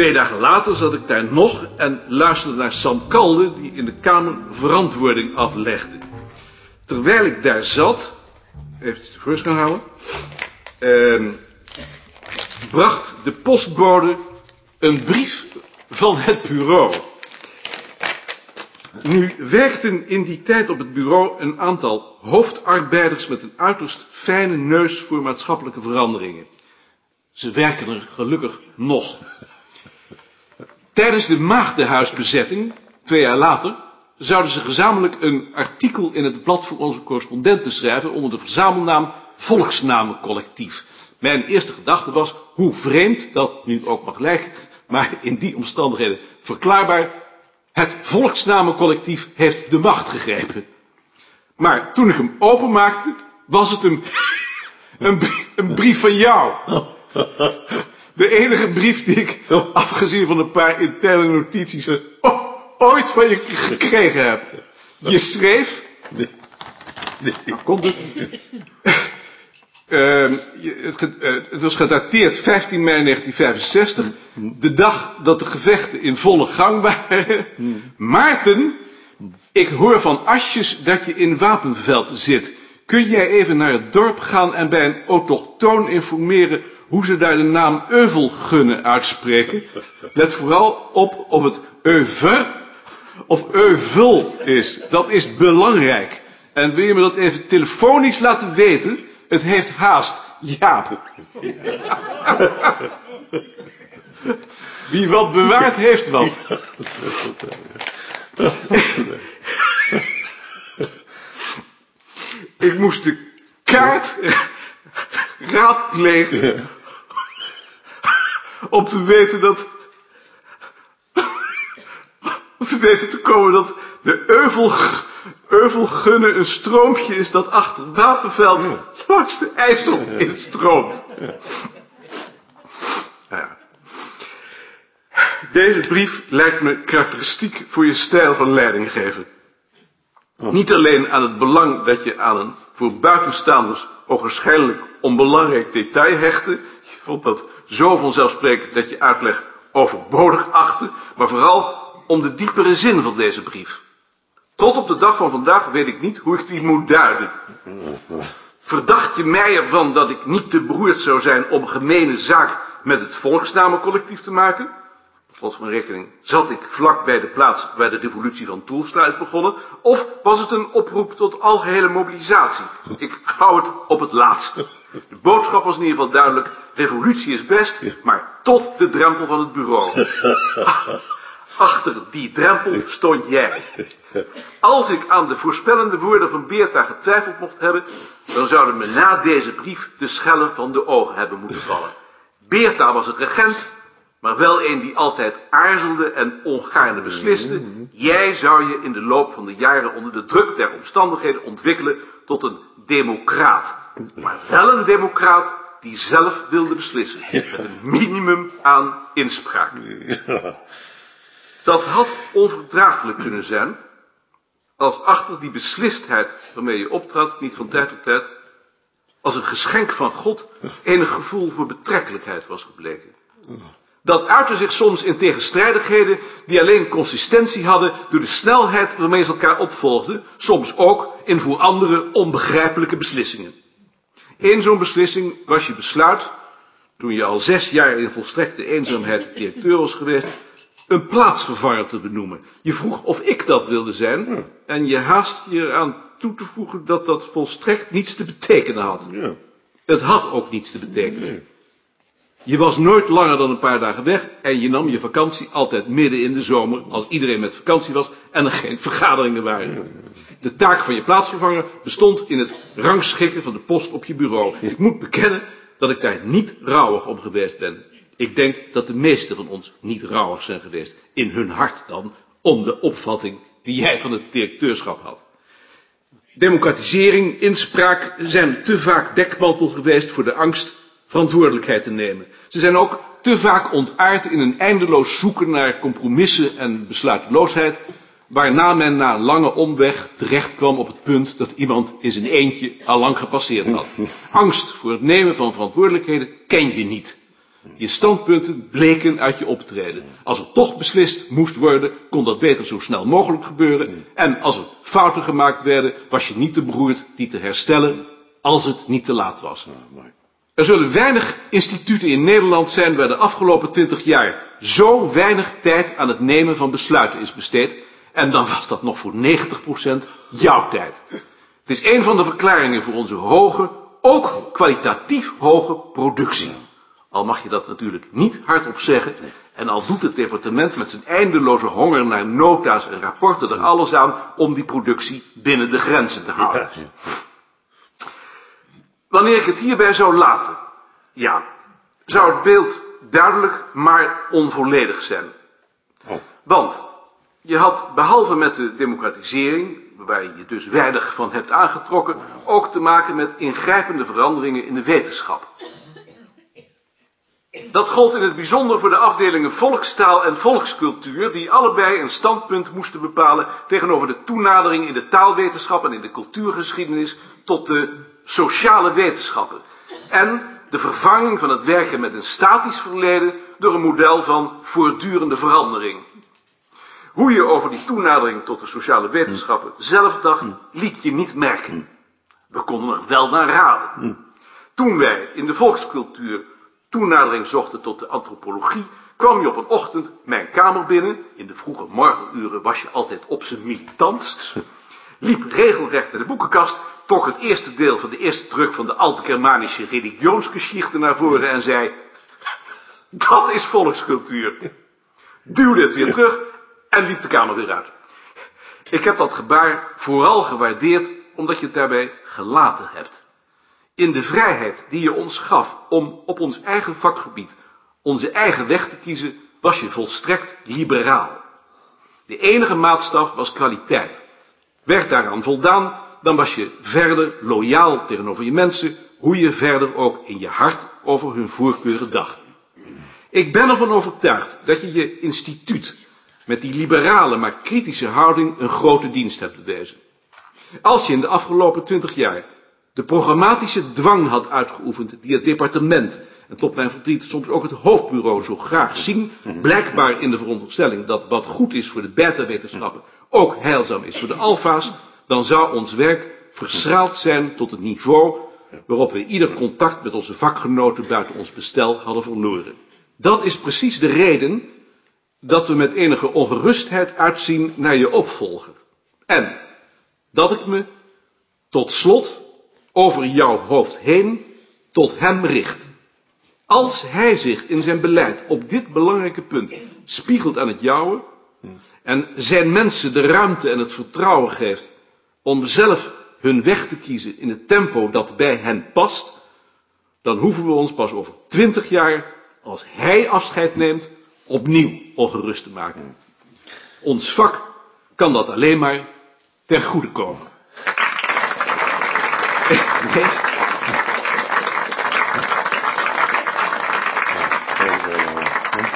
Twee dagen later zat ik daar nog en luisterde naar Sam Kalde, die in de Kamer verantwoording aflegde. Terwijl ik daar zat, even de tevoorschijn gaan halen, ehm, bracht de postbode een brief van het bureau. Nu werkten in die tijd op het bureau een aantal hoofdarbeiders met een uiterst fijne neus voor maatschappelijke veranderingen. Ze werken er gelukkig nog. Tijdens de maagdenhuisbezetting, twee jaar later, zouden ze gezamenlijk een artikel in het blad voor onze correspondenten schrijven onder de verzamelnaam Volksnamencollectief. Mijn eerste gedachte was, hoe vreemd, dat nu ook mag lijken, maar in die omstandigheden verklaarbaar, het volksnamencollectief heeft de macht gegrepen. Maar toen ik hem openmaakte, was het een, een, een brief van jou. De enige brief die ik, afgezien van een paar interne notities, ooit van je gekregen heb. Je schreef... Nou, komt het. Ehm, het, ge- eh, het was gedateerd 15 mei 1965, de dag dat de gevechten in volle gang waren. Maarten, ik hoor van Asjes dat je in Wapenveld zit. Kun jij even naar het dorp gaan en bij een autochtoon informeren hoe ze daar de naam Euvelgunne uitspreken? Let vooral op of het Euver of Euvel is. Dat is belangrijk. En wil je me dat even telefonisch laten weten? Het heeft haast. Jaap. Wie wat bewaart, heeft wat. Ik moest de kaart raadplegen. Om te weten dat. Om te weten te komen dat de Euvel, Euvelgunne een stroompje is dat achter Wapenveld langs de IJssel instroomt. Nou ja. Deze brief lijkt me karakteristiek voor je stijl van leidinggeven. Niet alleen aan het belang dat je aan een voor buitenstaanders ogenschijnlijk onbelangrijk detail hechtte. Je vond dat zo vanzelfsprekend dat je uitleg overbodig achtte. Maar vooral om de diepere zin van deze brief. Tot op de dag van vandaag weet ik niet hoe ik die moet duiden. Verdacht je mij ervan dat ik niet te beroerd zou zijn om een gemene zaak met het volksnamencollectief te maken? Slot van rekening zat ik vlak bij de plaats waar de revolutie van Toelstra is begonnen, of was het een oproep tot algehele mobilisatie? Ik hou het op het laatste. De boodschap was in ieder geval duidelijk, revolutie is best, maar tot de drempel van het bureau. Achter die drempel stond jij. Als ik aan de voorspellende woorden van Beerta getwijfeld mocht hebben, dan zouden me na deze brief de schellen van de ogen hebben moeten vallen. Beerta was het regent, maar wel een die altijd aarzelde en ongaarne besliste. Jij zou je in de loop van de jaren onder de druk der omstandigheden ontwikkelen tot een democraat. Maar wel een democraat die zelf wilde beslissen. Met een minimum aan inspraak. Dat had onverdraaglijk kunnen zijn, als achter die beslistheid waarmee je optrad, niet van tijd tot tijd, als een geschenk van God, enig gevoel voor betrekkelijkheid was gebleken. Dat uitte zich soms in tegenstrijdigheden die alleen consistentie hadden door de snelheid waarmee ze elkaar opvolgden, soms ook in voor anderen onbegrijpelijke beslissingen. Eén zo'n beslissing was je besluit, toen je al zes jaar in volstrekte eenzaamheid directeur was geweest, een plaatsvervanger te benoemen. Je vroeg of ik dat wilde zijn en je haast je eraan toe te voegen dat dat volstrekt niets te betekenen had. Het had ook niets te betekenen. Je was nooit langer dan een paar dagen weg en je nam je vakantie altijd midden in de zomer, als iedereen met vakantie was en er geen vergaderingen waren. De taak van je plaatsvervanger bestond in het rangschikken van de post op je bureau. Ik moet bekennen dat ik daar niet rouwig om geweest ben. Ik denk dat de meesten van ons niet rouwig zijn geweest, in hun hart dan, om de opvatting die jij van het directeurschap had. Democratisering, inspraak zijn te vaak dekmantel geweest voor de angst verantwoordelijkheid te nemen. Ze zijn ook te vaak ontaard in een eindeloos zoeken naar compromissen en besluiteloosheid, waarna men na een lange omweg terecht kwam op het punt dat iemand in zijn eentje al lang gepasseerd had. Angst voor het nemen van verantwoordelijkheden ken je niet. Je standpunten bleken uit je optreden. Als er toch beslist moest worden, kon dat beter zo snel mogelijk gebeuren. En als er fouten gemaakt werden, was je niet te beroerd die te herstellen als het niet te laat was. Er zullen weinig instituten in Nederland zijn waar de afgelopen twintig jaar zo weinig tijd aan het nemen van besluiten is besteed. En dan was dat nog voor 90% jouw tijd. Het is een van de verklaringen voor onze hoge, ook kwalitatief hoge productie. Al mag je dat natuurlijk niet hardop zeggen. En al doet het departement met zijn eindeloze honger naar nota's en rapporten er alles aan om die productie binnen de grenzen te houden. Wanneer ik het hierbij zou laten, ja, zou het beeld duidelijk, maar onvolledig zijn. Want je had, behalve met de democratisering, waar je je dus weinig van hebt aangetrokken, ook te maken met ingrijpende veranderingen in de wetenschap. Dat gold in het bijzonder voor de afdelingen volkstaal en volkscultuur, die allebei een standpunt moesten bepalen tegenover de toenadering in de taalwetenschap en in de cultuurgeschiedenis tot de sociale wetenschappen. En de vervanging van het werken met een statisch verleden door een model van voortdurende verandering. Hoe je over die toenadering tot de sociale wetenschappen zelf dacht, liet je niet merken. We konden er wel naar raden. Toen wij in de volkscultuur toenadering zochten tot de antropologie, kwam je op een ochtend mijn kamer binnen. In de vroege morgenuren was je altijd op zijn militantst. Liep regelrecht naar de boekenkast, trok het eerste deel van de eerste druk van de religionsgeschichte naar voren en zei... Dat is volkscultuur. Duwde het weer terug en liep de kamer weer uit. Ik heb dat gebaar vooral gewaardeerd omdat je het daarbij gelaten hebt. In de vrijheid die je ons gaf om op ons eigen vakgebied onze eigen weg te kiezen, was je volstrekt liberaal. De enige maatstaf was kwaliteit. Werd daaraan voldaan, dan was je verder loyaal tegenover je mensen, hoe je verder ook in je hart over hun voorkeuren dacht. Ik ben ervan overtuigd dat je je instituut met die liberale maar kritische houding een grote dienst hebt bewezen. Als je in de afgelopen twintig jaar de programmatische dwang had uitgeoefend die het departement en tot mijn verdriet soms ook het hoofdbureau zo graag zien, blijkbaar in de veronderstelling dat wat goed is voor de beta-wetenschappen ook heilzaam is voor de alfa's, dan zou ons werk verschraald zijn tot het niveau waarop we ieder contact met onze vakgenoten buiten ons bestel hadden verloren. Dat is precies de reden dat we met enige ongerustheid uitzien naar je opvolger. En dat ik me tot slot over jouw hoofd heen tot hem richt. Als hij zich in zijn beleid op dit belangrijke punt spiegelt aan het jouwe en zijn mensen de ruimte en het vertrouwen geeft om zelf hun weg te kiezen in het tempo dat bij hen past, dan hoeven we ons pas over twintig jaar, als hij afscheid neemt, opnieuw ongerust te maken. Ons vak kan dat alleen maar ten goede komen.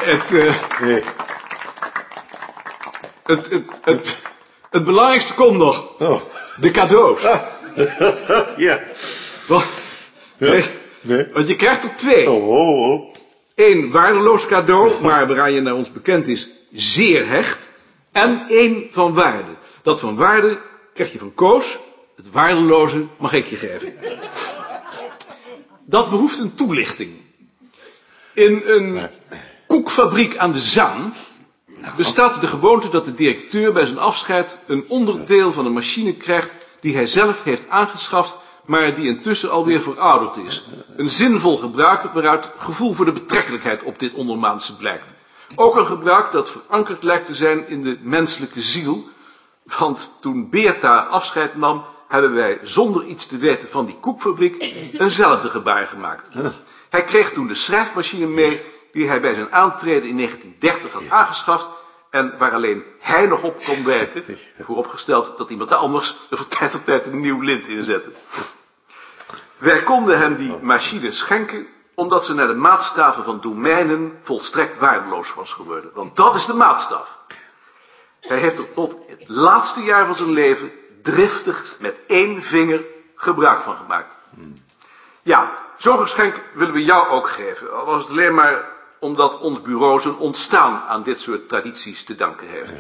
Het, uh, het, het, het, het belangrijkste komt nog. Oh. De cadeaus. Ah. ja. Wat? Nee. Nee. Want je krijgt er twee. Oh, oh, oh. Eén waardeloos cadeau, maar waaraan je naar ons bekend is zeer hecht. En één van waarde. Dat van waarde krijg je van Koos. Het waardeloze mag ik je geven. Dat behoeft een toelichting. In een koekfabriek aan de Zaan bestaat de gewoonte dat de directeur bij zijn afscheid een onderdeel van een machine krijgt die hij zelf heeft aangeschaft, maar die intussen alweer verouderd is. Een zinvol gebruik waaruit gevoel voor de betrekkelijkheid op dit ondermaanse blijkt. Ook een gebruik dat verankerd lijkt te zijn in de menselijke ziel, want toen Beerta afscheid nam, hebben wij zonder iets te weten van die koekfabriek eenzelfde gebaar gemaakt. Hij kreeg toen de schrijfmachine mee die hij bij zijn aantreden in 1930 had aangeschaft en waar alleen hij nog op kon werken, vooropgesteld dat iemand anders er van tijd tot tijd een nieuw lint inzette. Wij konden hem die machine schenken omdat ze naar de maatstaven van domeinen volstrekt waardeloos was geworden. Want dat is de maatstaf. Hij heeft er tot het laatste jaar van zijn leven driftig met één vinger gebruik van gemaakt. Ja, zo'n geschenk willen we jou ook geven. Al was het alleen maar omdat ons bureau zijn ontstaan aan dit soort tradities te danken heeft.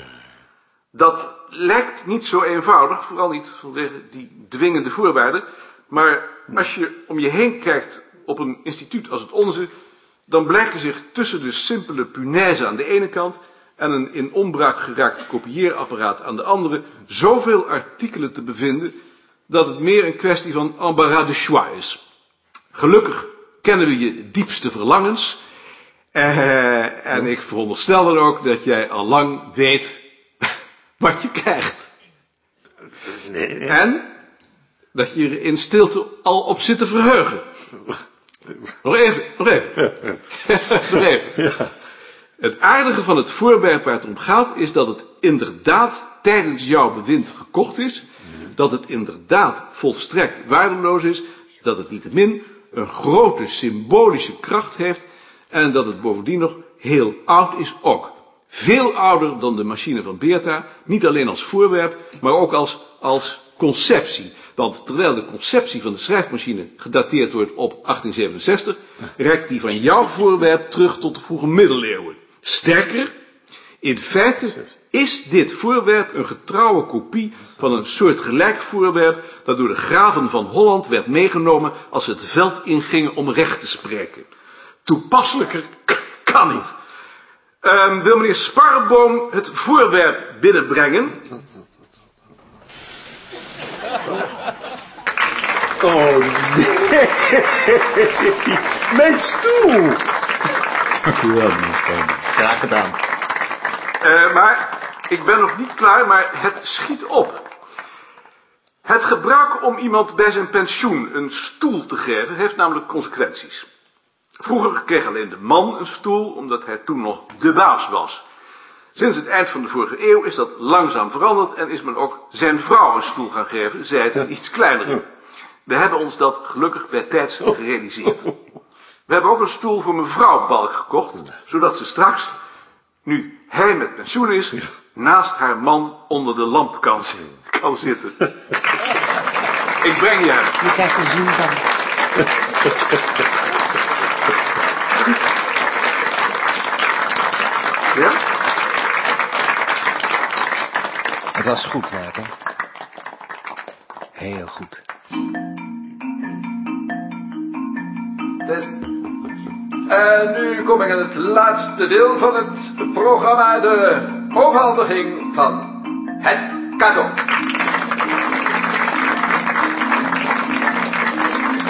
Dat lijkt niet zo eenvoudig, vooral niet vanwege die dwingende voorwaarden. Maar als je om je heen kijkt op een instituut als het onze, dan blijken zich tussen de simpele punaise aan de ene kant en een in onbruik geraakt kopieerapparaat aan de andere zoveel artikelen te bevinden dat het meer een kwestie van embarras de choix is. Gelukkig kennen we je diepste verlangens. Eh, en ik veronderstel dan ook dat jij al lang weet wat je krijgt. Nee, nee. En dat je er in stilte al op zit te verheugen. Nog even, nog even. nog even. Ja. Het aardige van het voorwerp waar het om gaat is dat het inderdaad tijdens jouw bewind gekocht is, dat het inderdaad volstrekt waardeloos is, dat het niettemin een grote symbolische kracht heeft en dat het bovendien nog heel oud is ook. Veel ouder dan de machine van Beerta, niet alleen als voorwerp, maar ook als, als conceptie. Want terwijl de conceptie van de schrijfmachine gedateerd wordt op 1867, reikt die van jouw voorwerp terug tot de vroege middeleeuwen. Sterker, in feite is dit voorwerp een getrouwe kopie van een soortgelijk voorwerp dat door de graven van Holland werd meegenomen als ze het veld ingingen om recht te spreken. Toepasselijker kan niet. Ehm, wil meneer Sparreboom het voorwerp binnenbrengen? Oh, nee. Mijn stoel. Graag gedaan. Eh, maar ik ben nog niet klaar, maar het schiet op. Het gebruik om iemand bij zijn pensioen een stoel te geven heeft namelijk consequenties. Vroeger kreeg alleen de man een stoel, omdat hij toen nog de baas was. Sinds het eind van de vorige eeuw is dat langzaam veranderd en is men ook zijn vrouw een stoel gaan geven, zij het een iets kleinere. We hebben ons dat gelukkig bij tijds gerealiseerd. We hebben ook een stoel voor mevrouw Balk gekocht, zodat ze straks, nu hij met pensioen is, naast haar man onder de lamp kan, kan zitten. Ik breng je hem. Je krijgt een zin van. Ja? Het was goed, Werker. Heel goed. Dus, en nu kom ik aan het laatste deel van het programma, de overhandiging van het cadeau.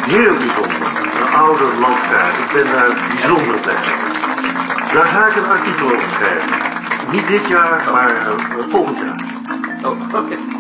Heel bijzonder. Een oude landkaart. Ik ben daar bijzonder blij. Daar ga ik een artikel over schrijven. Niet dit jaar, maar eh, volgend jaar. Oh, oké.